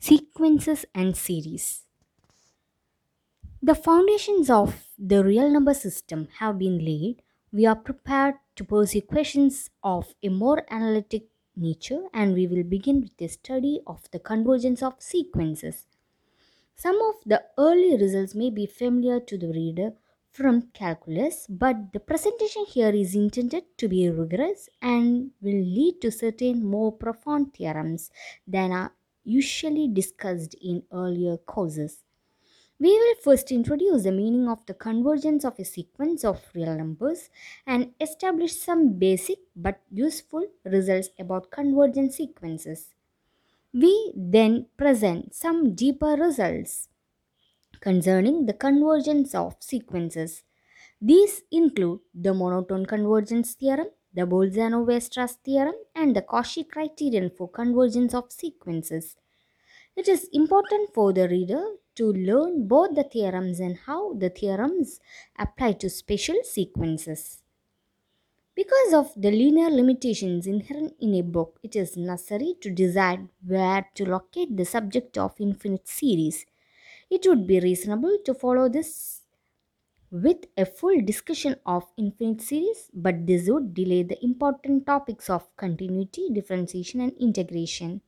sequences, and series. The foundations of the real number system have been laid. We are prepared to pursue questions of a more analytic nature and we will begin with a study of the convergence of sequences. Some of the early results may be familiar to the reader from calculus, but the presentation here is intended to be rigorous and will lead to certain more profound theorems than are usually discussed in earlier courses. We will first introduce the meaning of the convergence of a sequence of real numbers and establish some basic but useful results about convergent sequences. We then present some deeper results concerning the convergence of sequences. These include the monotone convergence theorem, the Bolzano-Weierstrass theorem, and the Cauchy criterion for convergence of sequences. It is important for the reader to learn both the theorems and how the theorems apply to special sequences. Because of the linear limitations inherent in a book, it is necessary to decide where to locate the subject of infinite series. It would be reasonable to follow this with a full discussion of infinite series, but this would delay the important topics of continuity, differentiation, and integration.